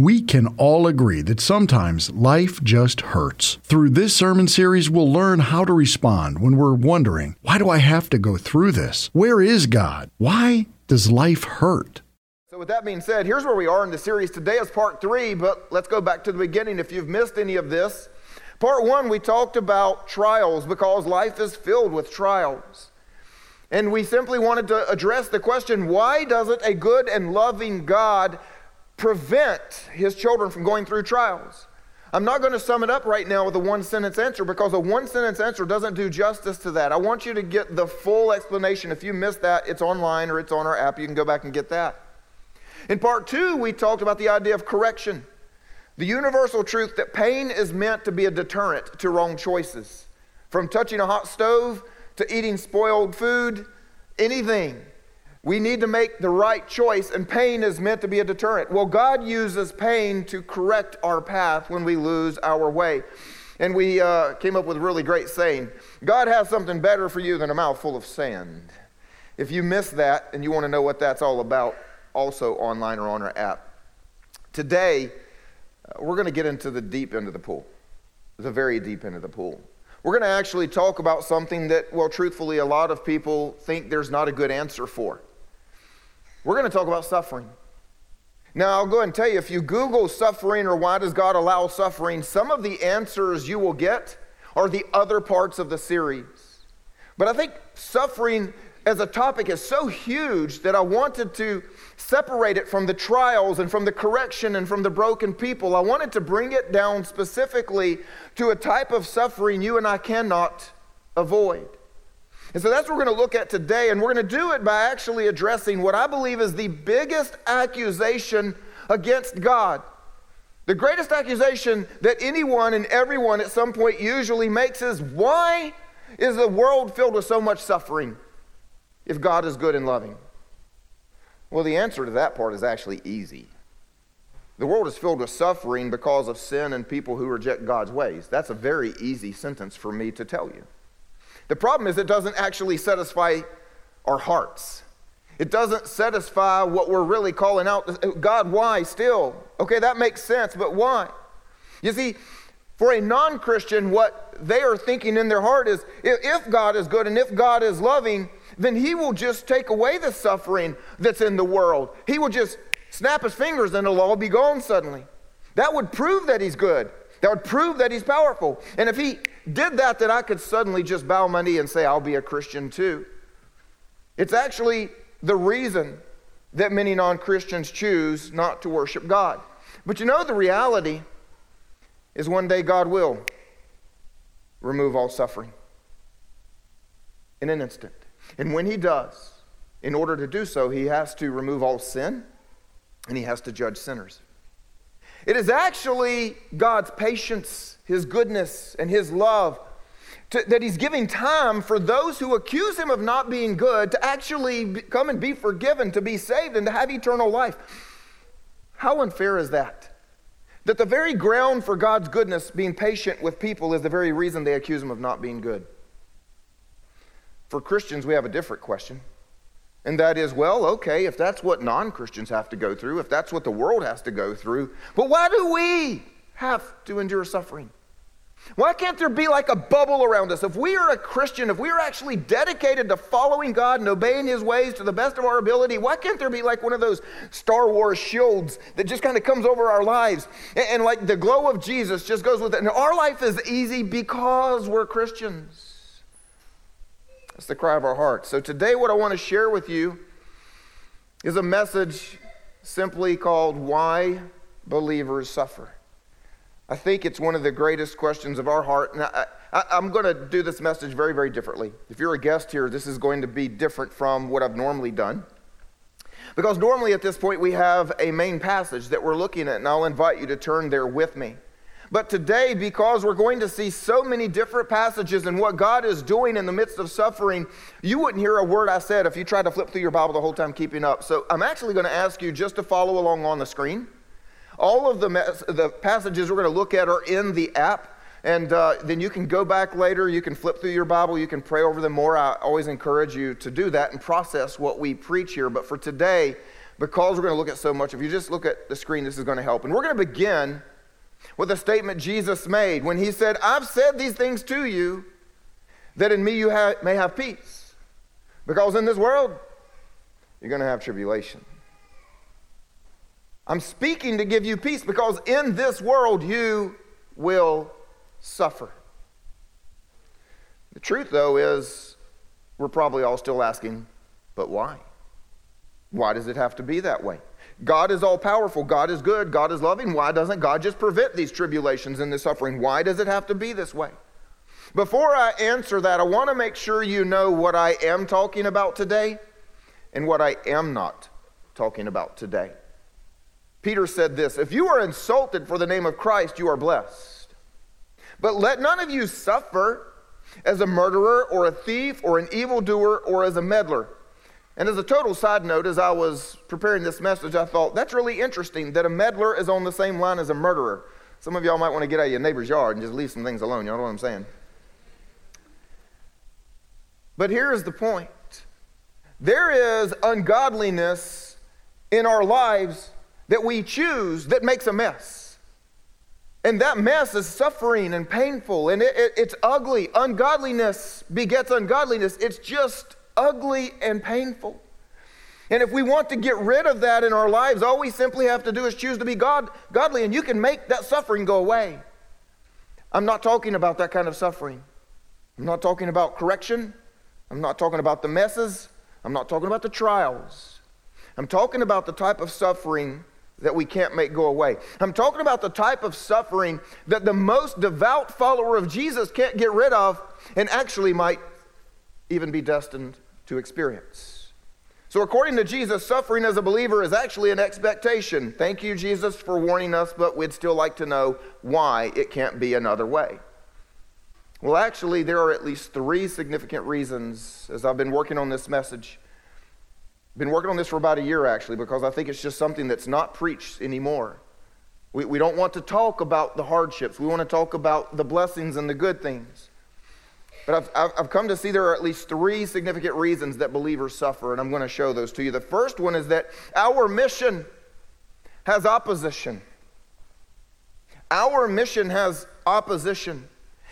We can all agree that sometimes life just hurts. Through this sermon series, we'll learn how to respond when we're wondering, why do I have to go through this? Where is God? Why does life hurt? So, with that being said, here's where we are in the series. Today is part three, but let's go back to the beginning if you've missed any of this. Part one, we talked about trials because life is filled with trials. And we simply wanted to address the question why doesn't a good and loving God prevent his children from going through trials. I'm not going to sum it up right now with a one sentence answer because a one sentence answer doesn't do justice to that. I want you to get the full explanation. If you missed that, it's online or it's on our app. You can go back and get that. In part two, we talked about the idea of correction. The universal truth that pain is meant to be a deterrent to wrong choices. From touching a hot stove to eating spoiled food, anything we need to make the right choice, and pain is meant to be a deterrent. Well, God uses pain to correct our path when we lose our way. And we uh, came up with a really great saying God has something better for you than a mouthful of sand. If you miss that and you want to know what that's all about, also online or on our app. Today, uh, we're going to get into the deep end of the pool, the very deep end of the pool. We're going to actually talk about something that, well, truthfully, a lot of people think there's not a good answer for. We're going to talk about suffering. Now, I'll go ahead and tell you if you Google suffering or why does God allow suffering, some of the answers you will get are the other parts of the series. But I think suffering as a topic is so huge that I wanted to separate it from the trials and from the correction and from the broken people. I wanted to bring it down specifically to a type of suffering you and I cannot avoid. And so that's what we're going to look at today. And we're going to do it by actually addressing what I believe is the biggest accusation against God. The greatest accusation that anyone and everyone at some point usually makes is why is the world filled with so much suffering if God is good and loving? Well, the answer to that part is actually easy. The world is filled with suffering because of sin and people who reject God's ways. That's a very easy sentence for me to tell you. The problem is, it doesn't actually satisfy our hearts. It doesn't satisfy what we're really calling out. God, why still? Okay, that makes sense, but why? You see, for a non Christian, what they are thinking in their heart is if God is good and if God is loving, then He will just take away the suffering that's in the world. He will just snap His fingers and it'll all be gone suddenly. That would prove that He's good. That would prove that He's powerful. And if He did that, then I could suddenly just bow my knee and say, I'll be a Christian too. It's actually the reason that many non Christians choose not to worship God. But you know, the reality is one day God will remove all suffering in an instant. And when He does, in order to do so, He has to remove all sin and He has to judge sinners. It is actually God's patience, His goodness, and His love to, that He's giving time for those who accuse Him of not being good to actually come and be forgiven, to be saved, and to have eternal life. How unfair is that? That the very ground for God's goodness, being patient with people, is the very reason they accuse Him of not being good. For Christians, we have a different question. And that is, well, okay, if that's what non Christians have to go through, if that's what the world has to go through, but why do we have to endure suffering? Why can't there be like a bubble around us? If we are a Christian, if we are actually dedicated to following God and obeying His ways to the best of our ability, why can't there be like one of those Star Wars shields that just kind of comes over our lives? And, and like the glow of Jesus just goes with it. And our life is easy because we're Christians. That's the cry of our heart. So today, what I want to share with you is a message simply called Why Believers Suffer. I think it's one of the greatest questions of our heart. And I, am going to do this message very, very differently. If you're a guest here, this is going to be different from what I've normally done. Because normally at this point, we have a main passage that we're looking at, and I'll invite you to turn there with me. But today, because we're going to see so many different passages and what God is doing in the midst of suffering, you wouldn't hear a word I said if you tried to flip through your Bible the whole time keeping up. So I'm actually going to ask you just to follow along on the screen. All of the, the passages we're going to look at are in the app. And uh, then you can go back later, you can flip through your Bible, you can pray over them more. I always encourage you to do that and process what we preach here. But for today, because we're going to look at so much. If you just look at the screen, this is going to help. And we're going to begin with a statement Jesus made when he said, I've said these things to you that in me you may have peace. Because in this world, you're going to have tribulation. I'm speaking to give you peace because in this world you will suffer. The truth, though, is we're probably all still asking, but why? Why does it have to be that way? God is all powerful. God is good. God is loving. Why doesn't God just prevent these tribulations and this suffering? Why does it have to be this way? Before I answer that, I want to make sure you know what I am talking about today and what I am not talking about today. Peter said this If you are insulted for the name of Christ, you are blessed. But let none of you suffer as a murderer or a thief or an evildoer or as a meddler. And as a total side note, as I was preparing this message, I thought that's really interesting that a meddler is on the same line as a murderer. Some of y'all might want to get out of your neighbor's yard and just leave some things alone. You know what I'm saying? But here's the point there is ungodliness in our lives that we choose that makes a mess. And that mess is suffering and painful and it, it, it's ugly. Ungodliness begets ungodliness. It's just ugly and painful. And if we want to get rid of that in our lives, all we simply have to do is choose to be God, godly, and you can make that suffering go away. I'm not talking about that kind of suffering. I'm not talking about correction. I'm not talking about the messes. I'm not talking about the trials. I'm talking about the type of suffering that we can't make go away. I'm talking about the type of suffering that the most devout follower of Jesus can't get rid of and actually might even be destined to experience. So, according to Jesus, suffering as a believer is actually an expectation. Thank you, Jesus, for warning us, but we'd still like to know why it can't be another way. Well, actually, there are at least three significant reasons as I've been working on this message. Been working on this for about a year, actually, because I think it's just something that's not preached anymore. We, we don't want to talk about the hardships, we want to talk about the blessings and the good things. But I've, I've come to see there are at least three significant reasons that believers suffer, and I'm going to show those to you. The first one is that our mission has opposition. Our mission has opposition.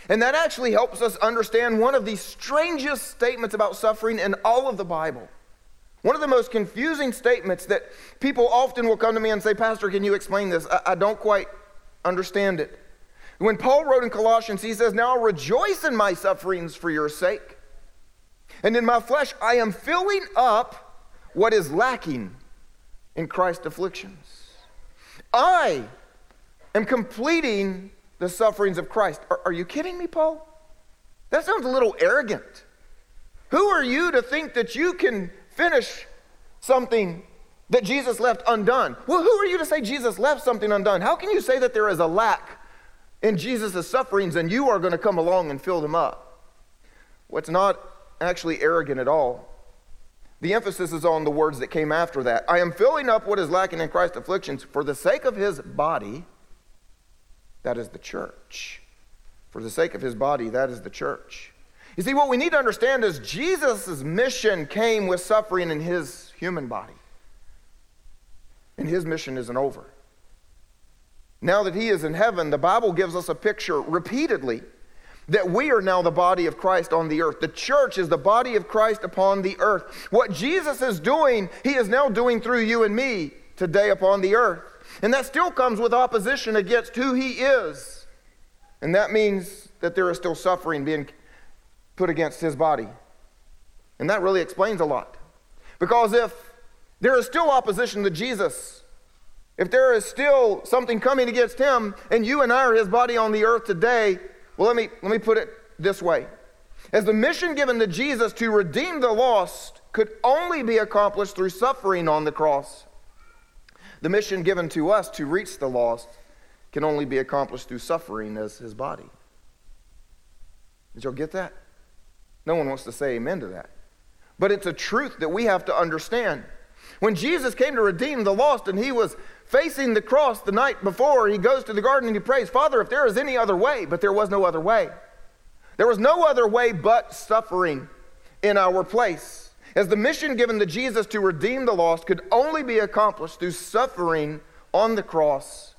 And that actually helps us understand one of the strangest statements about suffering in all of the Bible. One of the most confusing statements that people often will come to me and say, Pastor, can you explain this? I, I don't quite understand it. When Paul wrote in Colossians, he says, Now I rejoice in my sufferings for your sake. And in my flesh, I am filling up what is lacking in Christ's afflictions. I am completing the sufferings of Christ. Are, are, you kidding me, Paul? That sounds a little arrogant. Who are you to think that you can finish something that Jesus left undone? Well, who are you to say Jesus left something undone? How can you say that there is a lack in Jesus' sufferings and you are going to come along and fill them up. What's not actually arrogant at all. The emphasis is on the words that came after that. I am filling up what is lacking in Christ's afflictions for the sake of his body, that is the church. For the sake of his body, that is the church. You see, what we need to understand is Jesus' mission came with suffering in his human body. And his mission isn't over. Now that he is in heaven, the Bible gives us a picture repeatedly that we are now the body of Christ on the earth. The church is the body of Christ upon the earth. What Jesus is doing, he is now doing through you and me today upon the earth. And that still comes with opposition against who he is. And that means that there is still suffering being put against his body. And that really explains a lot. Because if there is still opposition to Jesus, if there is still something coming against him, and you and I are his body on the earth today, well, let me, let me put it this way. As the mission given to Jesus to redeem the lost could only be accomplished through suffering on the cross, the mission given to us to reach the lost can only be accomplished through suffering as his body. Did y'all get that? No one wants to say amen to that. But it's a truth that we have to understand. When Jesus came to redeem the lost and he was facing the cross the night before he goes to the garden and he prays, Father, if there is any other way, but there was no other way. There was no other way but suffering in our place. as the mission given to Jesus to redeem the lost could only be accomplished through suffering on the cross,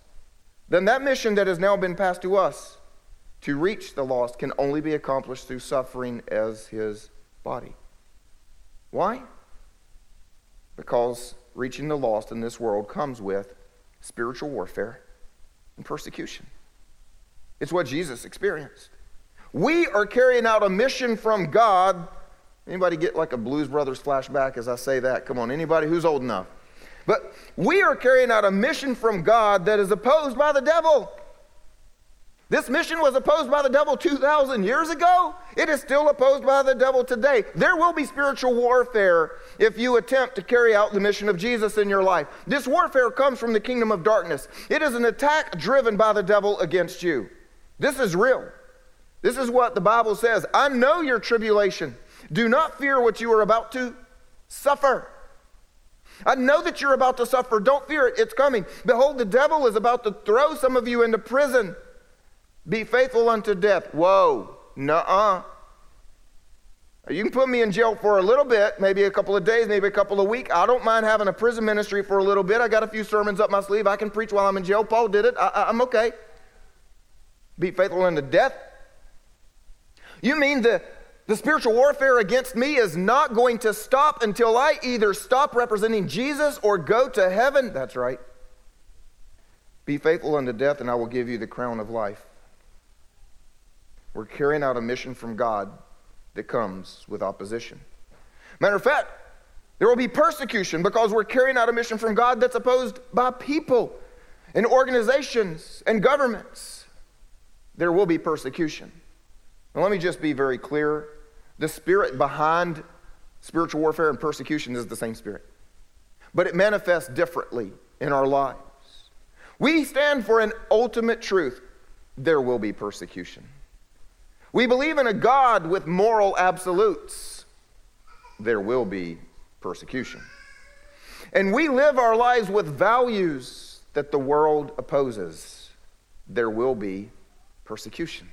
then that mission that has now been passed to us to reach the lost can only be accomplished through suffering as his body. Why? Because reaching the lost in this world comes with spiritual warfare and persecution. It's what Jesus experienced. We are carrying out a mission from God. Anybody get like a Blues Brothers flashback as I say that? Come on, anybody who's old enough? But we are carrying out a mission from God that is opposed by the devil. This mission was opposed by the devil 2,000 years ago. It is still opposed by the devil today. There will be spiritual warfare if you attempt to carry out the mission of Jesus in your life. This warfare comes from the kingdom of darkness, it is an attack driven by the devil against you. This is real. This is what the Bible says I know your tribulation. Do not fear what you are about to suffer. I know that you're about to suffer. Don't fear it. It's coming. Behold, the devil is about to throw some of you into prison be faithful unto death. Whoa, nuh-uh. You can put me in jail for a little bit, maybe a couple of days, maybe a couple of weeks. I don't mind having a prison ministry for a little bit. I got a few sermons up my sleeve. I can preach while I'm in jail. Paul did it. I, am okay. Be faithful unto death. You mean the, the spiritual warfare against me is not going to stop until I either stop representing Jesus or go to heaven? That's right. Be faithful unto death, and I will give you the crown of life. We're carrying out a mission from God that comes with opposition. Matter of fact, there will be persecution because we're carrying out a mission from God that's opposed by people and organizations and governments. There will be persecution. Now, let me just be very clear the spirit behind spiritual warfare and persecution is the same spirit, but it manifests differently in our lives. We stand for an ultimate truth there will be persecution. We believe in a God with moral absolutes. There will be persecution. And we live our lives with values that the world opposes. There will be persecution.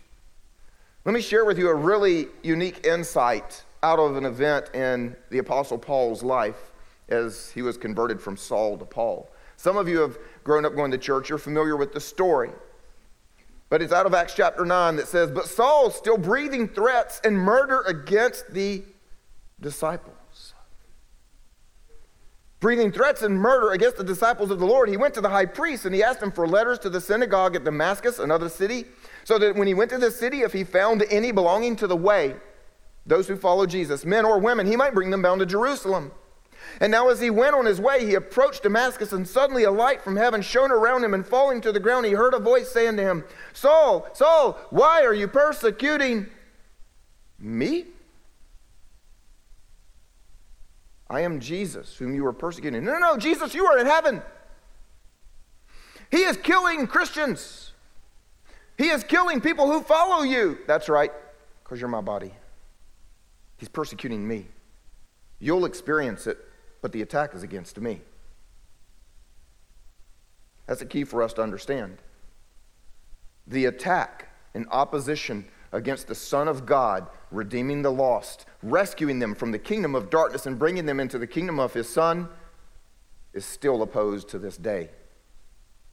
Let me share with you a really unique insight out of an event in the Apostle Paul's life as he was converted from Saul to Paul. Some of you have grown up going to church, you're familiar with the story. But it's out of Acts chapter 9 that says, But Saul, still breathing threats and murder against the disciples. Breathing threats and murder against the disciples of the Lord, he went to the high priest and he asked him for letters to the synagogue at Damascus, another city, so that when he went to the city, if he found any belonging to the way, those who follow Jesus, men or women, he might bring them bound to Jerusalem. And now, as he went on his way, he approached Damascus, and suddenly a light from heaven shone around him. And falling to the ground, he heard a voice saying to him, Saul, Saul, why are you persecuting me? I am Jesus, whom you are persecuting. No, no, no, Jesus, you are in heaven. He is killing Christians. He is killing people who follow you. That's right, because you're my body. He's persecuting me. You'll experience it but the attack is against me. That's a key for us to understand. The attack and opposition against the Son of God, redeeming the lost, rescuing them from the kingdom of darkness and bringing them into the kingdom of His Son, is still opposed to this day.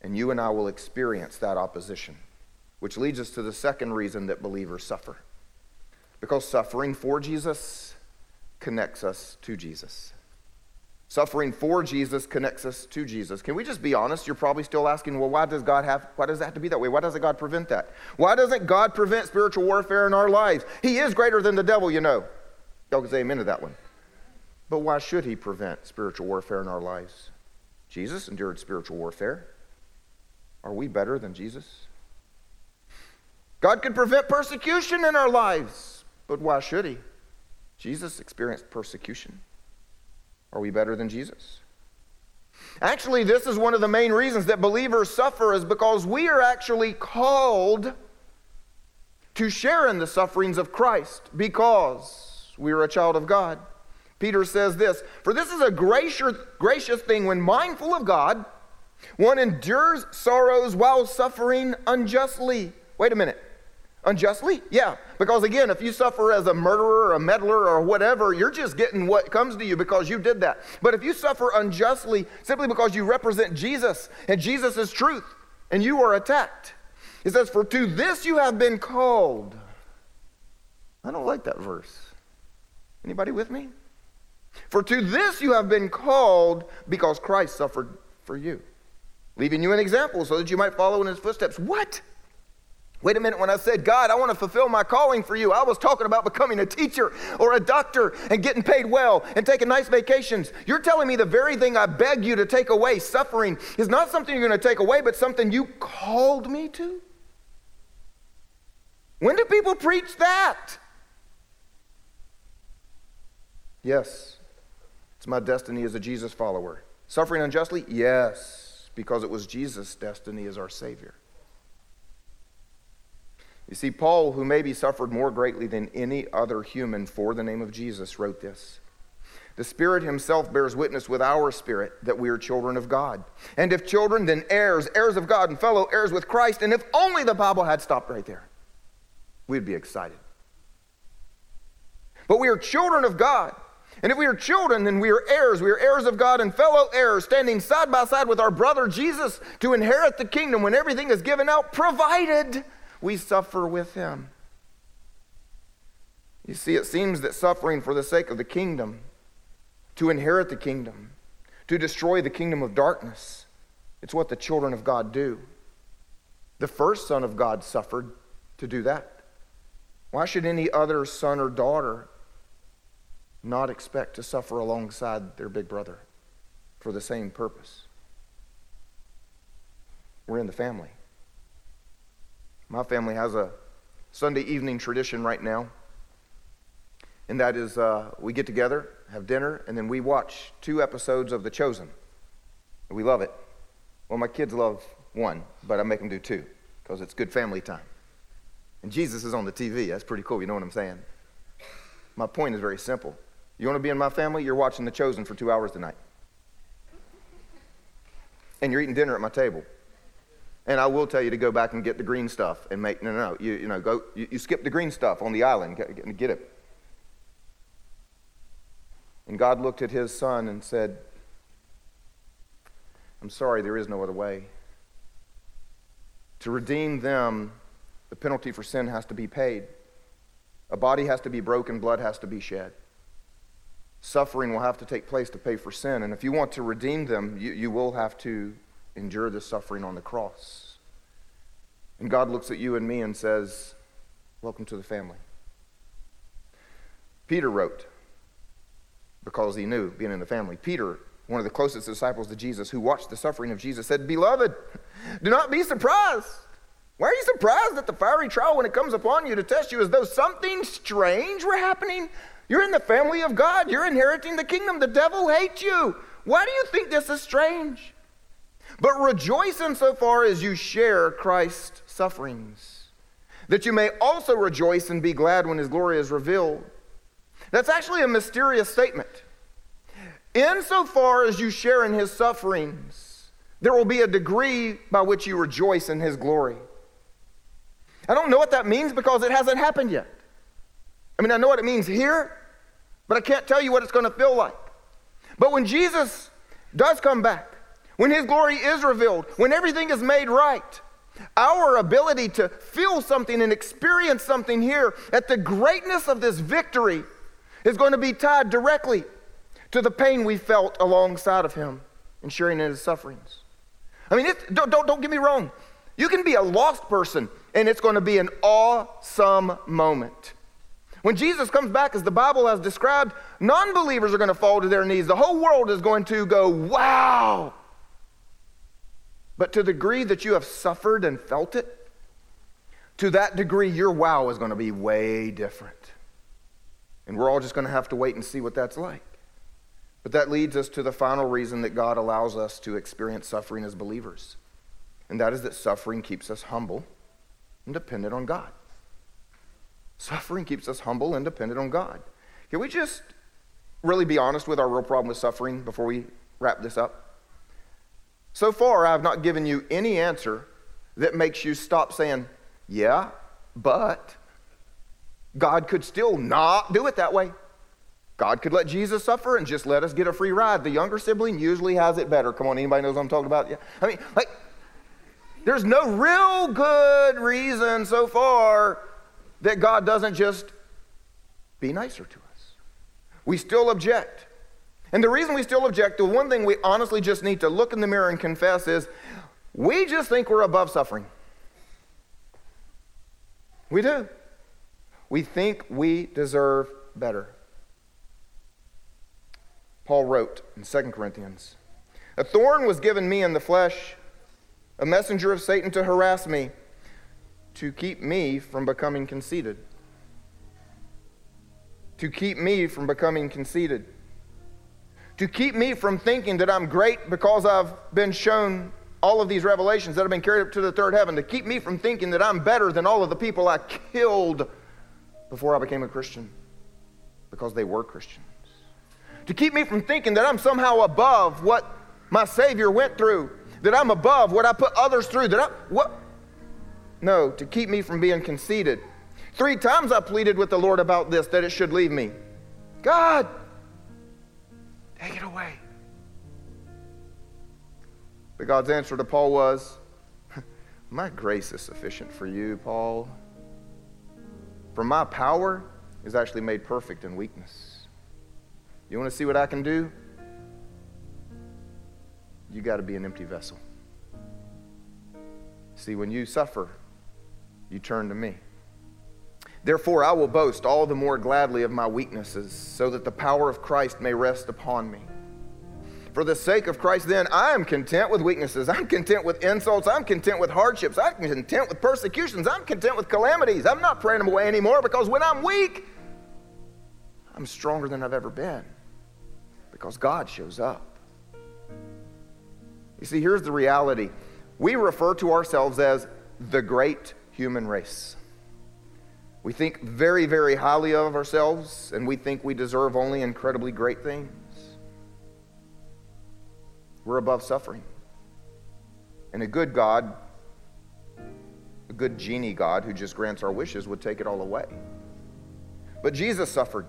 And you and I will experience that opposition, which leads us to the second reason that believers suffer. Because suffering for Jesus connects us to Jesus. Suffering for Jesus connects us to Jesus. Can we just be honest? You're probably still asking, well, why does God have, why does it have to be that way? Why doesn't God prevent that? Why doesn't God prevent spiritual warfare in our lives? He is greater than the devil, you know. Y'all can say amen to that one. But why should he prevent spiritual warfare in our lives? Jesus endured spiritual warfare. Are we better than Jesus? God could prevent persecution in our lives, but why should he? Jesus experienced persecution. Are we better than Jesus? Actually, this is one of the main reasons that believers suffer is because we are actually called to share in the sufferings of Christ because we are a child of God. Peter says this For this is a gracious, gracious thing when mindful of God, one endures sorrows while suffering unjustly. Wait a minute. Unjustly? Yeah. Because again, if you suffer as a murderer or a meddler or whatever, you're just getting what comes to you because you did that. But if you suffer unjustly simply because you represent Jesus and Jesus is truth and you are attacked, it says, For to this you have been called. I don't like that verse. Anybody with me? For to this you have been called because Christ suffered for you, leaving you an example so that you might follow in his footsteps. What? Wait a minute, when I said, God, I want to fulfill my calling for you, I was talking about becoming a teacher or a doctor and getting paid well and taking nice vacations. You're telling me the very thing I beg you to take away, suffering, is not something you're going to take away, but something you called me to? When do people preach that? Yes, it's my destiny as a Jesus follower. Suffering unjustly? Yes, because it was Jesus' destiny as our Savior. You see, Paul, who maybe suffered more greatly than any other human for the name of Jesus, wrote this. The Spirit Himself bears witness with our spirit that we are children of God. And if children, then heirs, heirs of God and fellow heirs with Christ. And if only the Bible had stopped right there, we'd be excited. But we are children of God. And if we are children, then we are heirs. We are heirs of God and fellow heirs, standing side by side with our brother Jesus to inherit the kingdom when everything is given out, provided we suffer with him. You see, it seems that suffering for the sake of the kingdom, to inherit the kingdom, to destroy the kingdom of darkness, it's what the children of God do. The first son of God suffered to do that. Why should any other son or daughter not expect to suffer alongside their big brother for the same purpose? We're in the family. My family has a Sunday evening tradition right now, and that is uh, we get together, have dinner, and then we watch two episodes of The Chosen. We love it. Well, my kids love one, but I make them do two because it's good family time. And Jesus is on the TV. That's pretty cool. You know what I'm saying? My point is very simple. You want to be in my family? You're watching The Chosen for two hours tonight. And you're eating dinner at my table. And I will tell you to go back and get the green stuff and make, no, no, no. You, you know, go, you, you skip the green stuff on the island, get, get it. And God looked at his son and said, I'm sorry, there is no other way. To redeem them, the penalty for sin has to be paid. A body has to be broken, blood has to be shed. Suffering will have to take place to pay for sin. And if you want to redeem them, you, you will have to endure the suffering on the cross. And God looks at you and me and says, Welcome to the family. Peter wrote, because he knew being in the family. Peter, one of the closest disciples to Jesus, who watched the suffering of Jesus, said, Beloved, do not be surprised. Why are you surprised at the fiery trial when it comes upon you to test you as though something strange were happening? You're in the family of God. You're inheriting the kingdom. The devil hates you. Why do you think this is strange? But rejoice insofar as you share Christ's sufferings, that you may also rejoice and be glad when his glory is revealed. That's actually a mysterious statement. Insofar as you share in his sufferings, there will be a degree by which you rejoice in his glory. I don't know what that means because it hasn't happened yet. I mean, I know what it means here, but I can't tell you what it's going to feel like. But when Jesus does come back, when His glory is revealed, when everything is made right, our ability to feel something and experience something here at the greatness of this victory is going to be tied directly to the pain we felt alongside of Him and sharing in His sufferings. I mean, don't, don't, don't get me wrong. You can be a lost person, and it's going to be an awesome moment. When Jesus comes back, as the Bible has described, non believers are going to fall to their knees. The whole world is going to go, wow. But to the degree that you have suffered and felt it, to that degree, your wow is going to be way different. And we're all just going to have to wait and see what that's like. But that leads us to the final reason that God allows us to experience suffering as believers. And that is that suffering keeps us humble and dependent on God. Suffering keeps us humble and dependent on God. Can we just really be honest with our real problem with suffering before we wrap this up? So far, I have not given you any answer that makes you stop saying, Yeah, But God could still not do it that way. God could let Jesus suffer and just let us get a free ride. The younger sibling usually has it better. Come on, anybody knows what I'm talking about? Yeah. I mean, like, there's no real good reason so far that God doesn't just be nicer to us. We still object. And the reason we still object, the one thing we honestly just need to look in the mirror and confess is we just think we're above suffering. We do. We think we deserve better. Paul wrote in 2 Corinthians A thorn was given me in the flesh, a messenger of Satan to harass me, to keep me from becoming conceited. To keep me from becoming conceited. To keep me from thinking that I'm great because I've been shown all of these revelations that have been carried up to the third heaven. To keep me from thinking that I'm better than all of the people I killed before I became a Christian because they were Christians to keep me from thinking that I'm somehow above what my Savior went through, that I'm above what I put others through, that I, what? No, to keep me from being conceited. Three times I pleaded with the Lord about this, that it should leave me. God, take it away. But God's answer to Paul was, My grace is sufficient for you, Paul. For my power is actually made perfect in weakness. You want to see what I can do? You got to be an empty vessel. See, when you suffer, you turn to me. Therefore, I will boast all the more gladly of my weaknesses, so that the power of Christ may rest upon me. For the sake of Christ, then, I am content with weaknesses. I'm content with insults. I'm content with hardships. I'm content with persecutions. I'm content with calamities. I'm not praying them away anymore because when I'm weak, I'm stronger than I've ever been because God shows up. You see, here's the reality we refer to ourselves as the great human race. We think very, very highly of ourselves, and we think we deserve only incredibly great things. We're above suffering. And a good God, a good genie God who just grants our wishes, would take it all away. But Jesus suffered.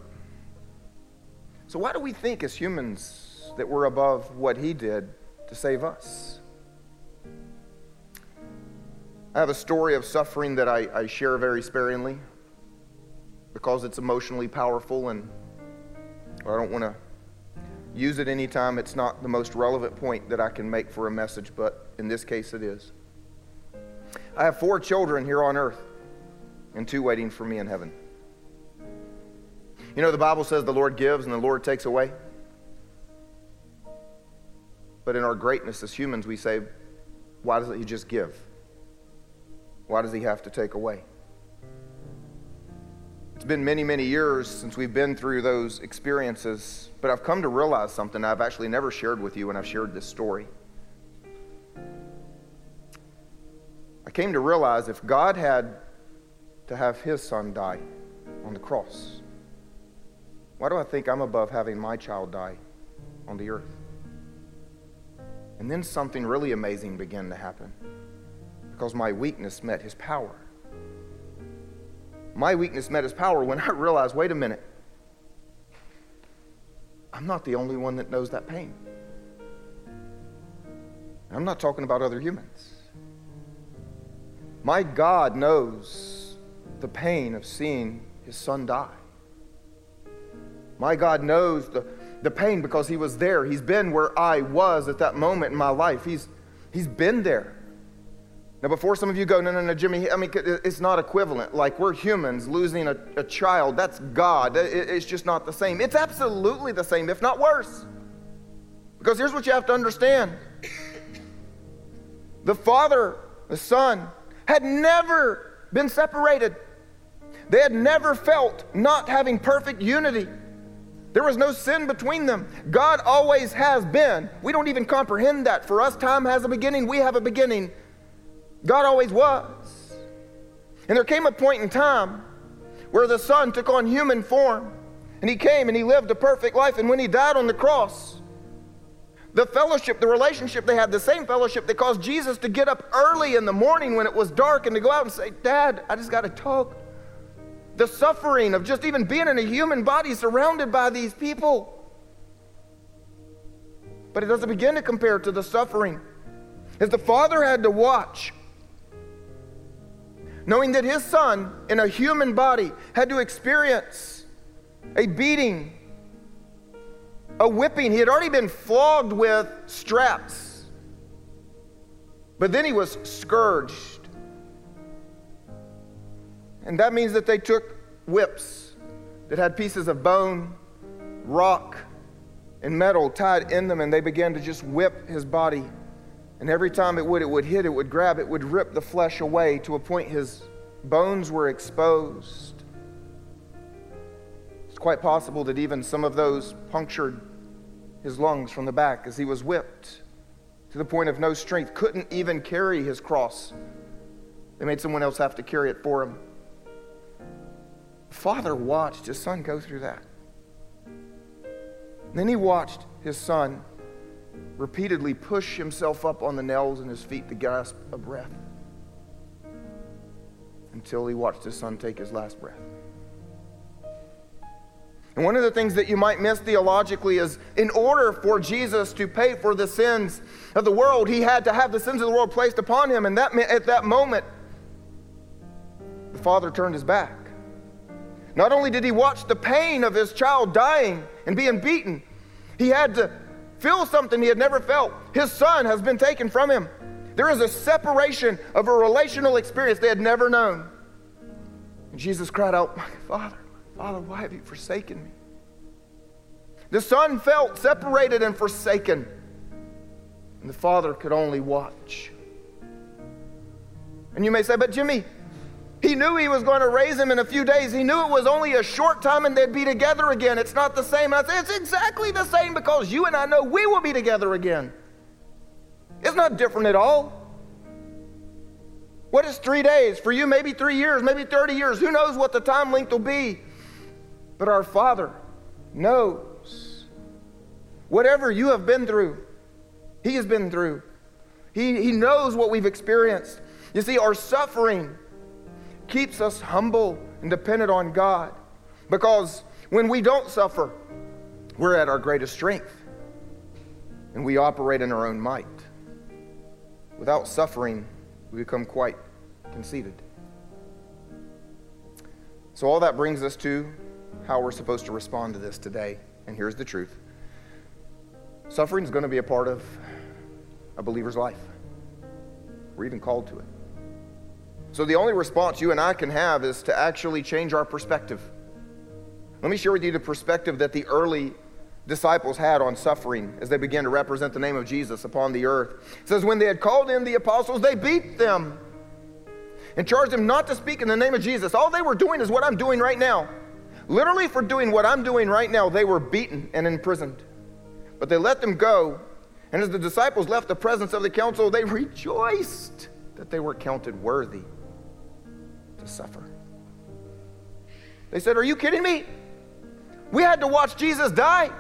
So, why do we think as humans that we're above what he did to save us? I have a story of suffering that I, I share very sparingly because it's emotionally powerful and I don't want to use it anytime it's not the most relevant point that I can make for a message, but in this case it is. I have four children here on earth and two waiting for me in heaven. You know, the Bible says the Lord gives and the Lord takes away. But in our greatness as humans, we say, why doesn't He just give? Why does He have to take away? It's been many, many years since we've been through those experiences, but I've come to realize something I've actually never shared with you when I've shared this story. I came to realize if God had to have His Son die on the cross, why do I think I'm above having my child die on the earth? And then something really amazing began to happen because my weakness met his power. My weakness met his power when I realized wait a minute, I'm not the only one that knows that pain. I'm not talking about other humans. My God knows the pain of seeing his son die. My God knows the, the pain because He was there. He's been where I was at that moment in my life. He's, he's been there. Now, before some of you go, no, no, no, Jimmy, I mean, it's not equivalent. Like, we're humans losing a, a child. That's God. It, it's just not the same. It's absolutely the same, if not worse. Because here's what you have to understand the Father, the Son, had never been separated, they had never felt not having perfect unity. There was no sin between them. God always has been. We don't even comprehend that. For us, time has a beginning, we have a beginning. God always was. And there came a point in time where the Son took on human form and he came and he lived a perfect life. And when he died on the cross, the fellowship, the relationship they had, the same fellowship that caused Jesus to get up early in the morning when it was dark and to go out and say, Dad, I just got to talk. The suffering of just even being in a human body surrounded by these people. But it doesn't begin to compare to the suffering. As the father had to watch, knowing that his son in a human body had to experience a beating a whipping. He had already been flogged with straps, but then he was scourged. And that means that they took whips that had pieces of bone, rock, and metal tied in them, and they began to just whip his body. And every time it would, it would hit, it would grab, it would rip the flesh away to a point his bones were exposed It's quite possible that even some of those punctured his lungs from the back as he was whipped to the point of no strength, couldn't even carry his cross. They made someone else have to carry it for him. Father watched his son go through that. And then he watched his son repeatedly push himself up on the nails in his feet to gasp a breath until he watched his son take his last breath. And one of the things that you might miss theologically is in order for Jesus to pay for the sins of the world, he had to have the sins of the world placed upon him. And that meant at that moment, the father turned his back. Not only did he watch the pain of his child dying and being beaten, he had to feel something he had never felt. His son has been taken from him. There is a separation of a relational experience they had never known. And Jesus cried out, My Father, Father, why have you forsaken me? The son felt separated and forsaken, and the father could only watch. And you may say, but Jimmy, he knew he was going to raise him in a few days. He knew it was only a short time and they'd be together again. It's not the same. I it's exactly the same because you and I know we will be together again. It's not different at all. What is three days? For you, maybe three years, maybe 30 years. Who knows what the time length will be? But our Father knows. Whatever you have been through, He has been through. He, he knows what we've experienced. You see, our suffering keeps us humble and dependent on God because when we don't suffer, we're at our greatest strength and we operate in our own might. Without suffering, we become quite conceited. So, all that brings us to how we're supposed to respond to this today. And here's the truth suffering is going to be a part of a believer's life. We're even called to it. So the only response you and I can have is to actually change our perspective. Let me share with you the perspective that the early disciples had on suffering as they began to represent the name of Jesus upon the earth. It says, When they had called in the apostles, they beat them and charged them not to speak in the name of Jesus. All they were doing is what I'm doing right now. Literally, for doing what I'm doing right now, they were beaten and imprisoned. But they let them go. And as the disciples left the presence of the council, they rejoiced that they were counted worthy to suffer. They said, Are you kidding me? We had to watch Jesus die.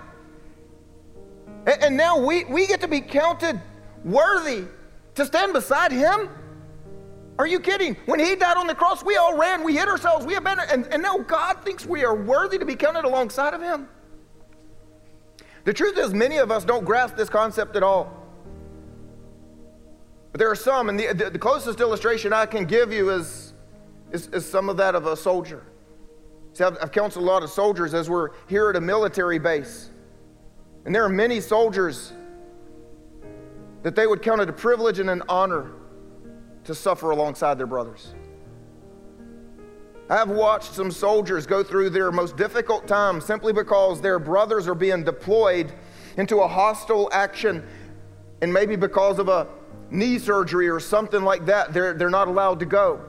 And, now we, we get to be counted worthy to stand beside him? Are you kidding? When he died on the cross, we all ran, we hid ourselves, we abandoned, and, and now God thinks we are worthy to be counted alongside of him. The truth is, many of us don't grasp this concept at all. But there are some, and the, the closest illustration I can give you is, is, is, some of that of a soldier. See, I've, I've counseled a lot of soldiers as we're here at a military base. And there are many soldiers that they would count it a privilege and an honor to suffer alongside their brothers. I've watched some soldiers go through their most difficult time simply because their brothers are being deployed into a hostile action, and maybe because of a knee surgery or something like that, they're, they're not allowed to go.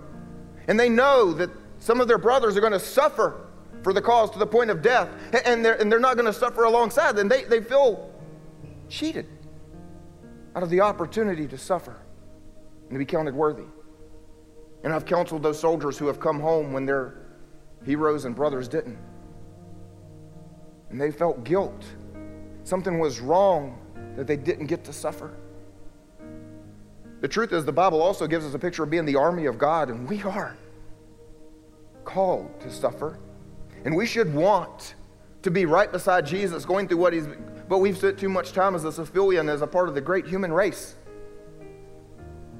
And they know that some of their brothers are going to suffer for the cause to the point of death, and they're, and they're not going to suffer alongside them. They, they feel cheated out of the opportunity to suffer and to be counted worthy. And I've counseled those soldiers who have come home when their heroes and brothers didn't. And they felt guilt. Something was wrong that they didn't get to suffer. The truth is, the Bible also gives us a picture of being the army of God, and we are called to suffer. And we should want to be right beside Jesus, going through what he's, but we've spent too much time as a civilian, as a part of the great human race,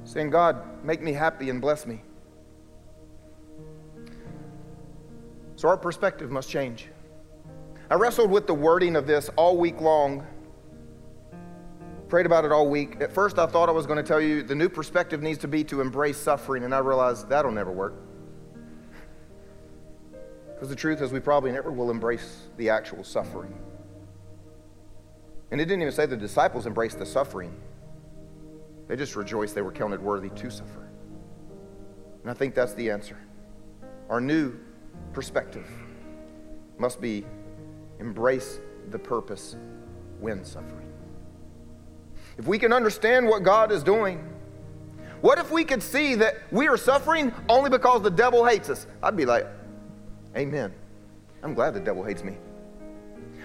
saying, God, make me happy and bless me. So our perspective must change. I wrestled with the wording of this all week long. Prayed about it all week. At first, I thought I was going to tell you the new perspective needs to be to embrace suffering, and I realized that'll never work. Because the truth is, we probably never will embrace the actual suffering. And it didn't even say the disciples embraced the suffering, they just rejoiced they were counted worthy to suffer. And I think that's the answer. Our new perspective must be embrace the purpose when suffering. If we can understand what God is doing, what if we could see that we are suffering only because the devil hates us? I'd be like, Amen. I'm glad the devil hates me.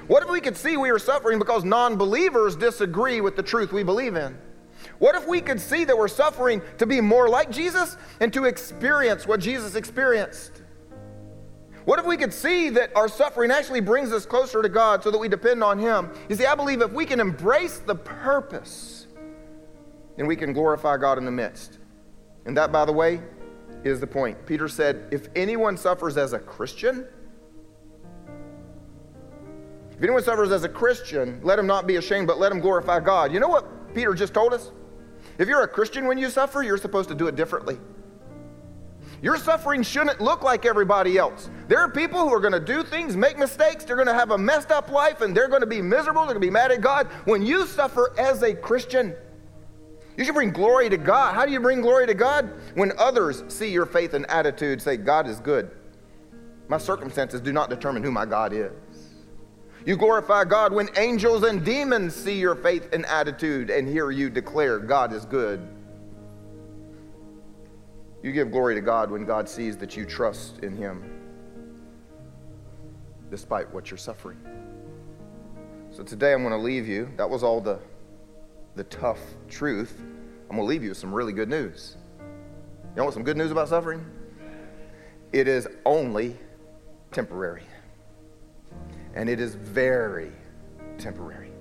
What if we could see we are suffering because non believers disagree with the truth we believe in? What if we could see that we're suffering to be more like Jesus and to experience what Jesus experienced? What if we could see that our suffering actually brings us closer to God so that we depend on Him? You see, I believe if we can embrace the purpose, then we can glorify God in the midst. And that, by the way, is the point. Peter said, if anyone suffers as a Christian, if anyone suffers as a Christian, let him not be ashamed, but let him glorify God. You know what Peter just told us? If you're a Christian when you suffer, you're supposed to do it differently. Your suffering shouldn't look like everybody else. There are people who are going to do things, make mistakes, they're going to have a messed up life, and they're going to be miserable, they're going to be mad at God. When you suffer as a Christian, you should bring glory to God. How do you bring glory to God? When others see your faith and attitude, say, God is good. My circumstances do not determine who my God is. You glorify God when angels and demons see your faith and attitude and hear you declare, God is good. You give glory to God when God sees that you trust in Him despite what you're suffering. So today I'm going to leave you. That was all the, the tough truth. I'm going to leave you with some really good news. You what some good news about suffering? It is only temporary. And it is very temporary.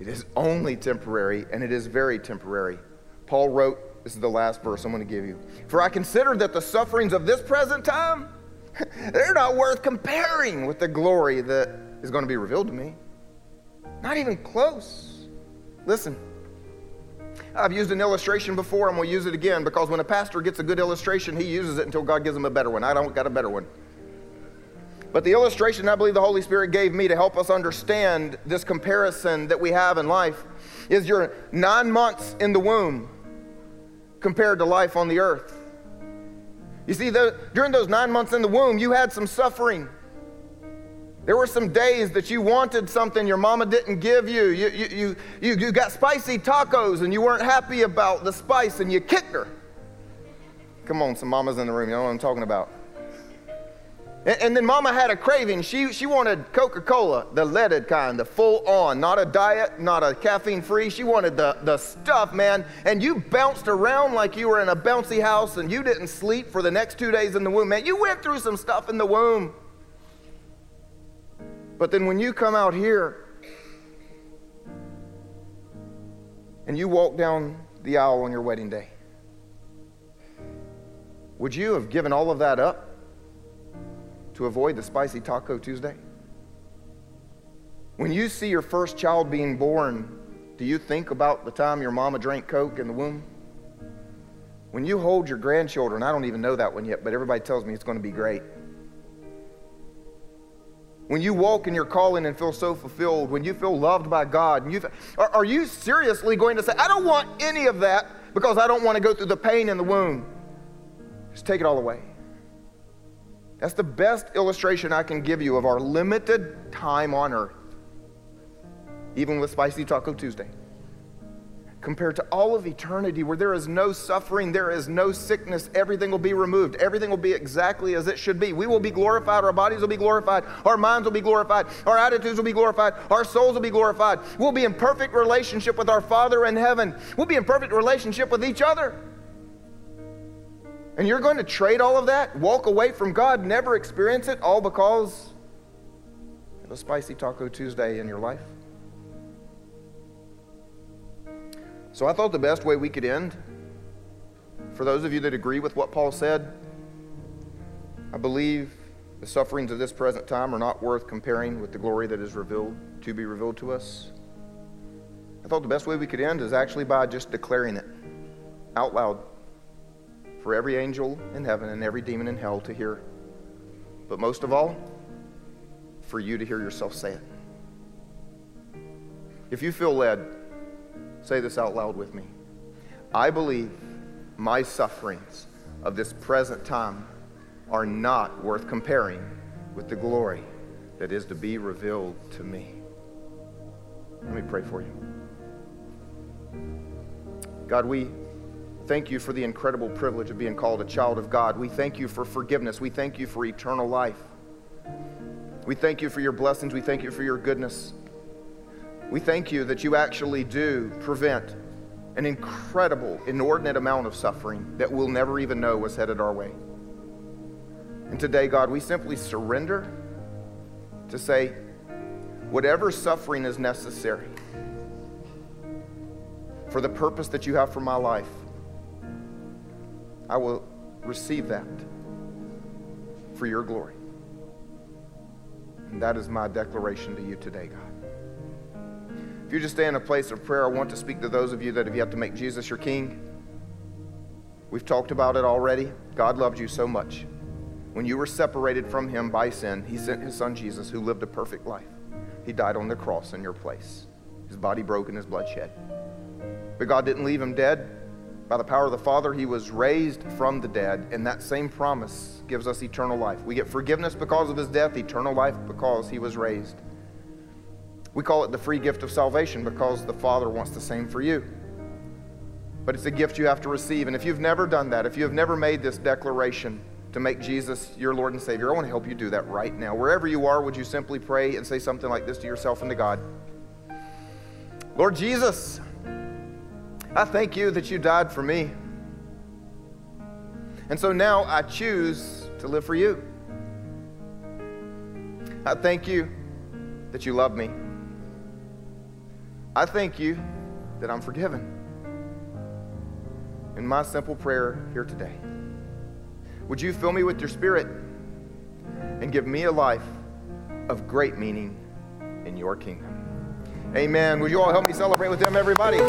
It is only temporary, and it is very temporary. Paul wrote this is the last verse I'm going to give you. For I consider that the sufferings of this present time, they're not worth comparing with the glory that is going to be revealed to me. Not even close. Listen, I've used an illustration before. Going to use it again because when a pastor gets a good illustration, he uses it until God gives him a better one. I don't got a better one. But the illustration I believe the Holy Spirit gave me to help us understand this comparison that we have in life is your nine months in the womb compared to life on the earth. You see, the, during those nine months in the womb, you had some suffering. There were some days that you wanted something your mama didn't give you. You, you, you, you, you got spicy tacos and you weren't happy about the spice and you kicked her. Come on, some mamas in the room, you know what I'm talking about. And, then mama had a craving. She, she wanted Coca Cola, the leaded kind, the full on, not a diet, not a caffeine free. She wanted the, the stuff, man. And you bounced around like you were in a bouncy house and you didn't sleep for the next two days in the womb, man. You went through some stuff in the womb. But then when you come out here and you walk down the aisle on your wedding day, would you have given all of that up? To avoid the spicy Taco Tuesday? When you see your first child being born, do you think about the time your mama drank Coke in the womb? When you hold your grandchildren, I don't even know that one yet, but everybody tells me it's going to be great. When you walk in your calling and feel so fulfilled, when you feel loved by God, and you are, are you seriously going to say, I don't want any of that because I don't want to go through the pain in the womb? Just take it all away. That's the best illustration I can give you of our limited time on earth, even with Spicy Taco Tuesday. compared to all of eternity where there is no suffering, there is no sickness, everything will be removed. Everything will be exactly as it should be. We will be glorified, our bodies will be glorified, our minds will be glorified, our attitudes will be glorified, our souls will be glorified. We'll be in perfect relationship with our Father in heaven. We'll be in perfect relationship with each other. And you're going to trade all of that, walk away from God, never experience it, all because of a spicy Taco Tuesday in your life? So I thought the best way we could end, for those of you that agree with what Paul said, I believe the sufferings of this present time are not worth comparing with the glory that is revealed to be revealed to us. I thought the best way we could end is actually by just declaring it out loud for every angel in heaven and every demon in hell to hear. But most of all, for you to hear yourself say it. If you feel led, Say this out loud with me. I believe my sufferings of this present time are not worth comparing with the glory that is to be revealed to me. Let me pray for you. God, we thank you for the incredible privilege of being called a child of God. We thank you for forgiveness. We thank you for eternal life. We thank you for your blessings. We thank you for your goodness. We thank you that you actually do prevent an incredible, inordinate amount of suffering that we'll never even know was headed our way. And today, God, we simply surrender to say, whatever suffering is necessary for the purpose that you have for my life, I will receive that for your glory. And that is my declaration to you today, God. If you just stay in a place of prayer, I want to speak to those of you that have yet to make Jesus your king. We've talked about it already. God loved you so much. When you were separated from him by sin, he sent his son Jesus, who lived a perfect life. He died on the cross in your place, his body broken, his blood shed. But God didn't leave him dead. By the power of the Father, he was raised from the dead, and that same promise gives us eternal life. We get forgiveness because of his death, eternal life because he was raised. We call it the free gift of salvation because the Father wants the same for you. But it's a gift you have to receive. And if you've never done that, if you have never made this declaration to make Jesus your Lord and Savior, I want to help you do that right now. Wherever you are, would you simply pray and say something like this to yourself and to God? Lord Jesus, I thank you that you died for me. And so now I choose to live for you. I thank you that you love me. I thank you that I'm forgiven. In my simple prayer here today, would you fill me with your spirit and give me a life of great meaning in your kingdom? Amen. Would you all help me celebrate with them, everybody?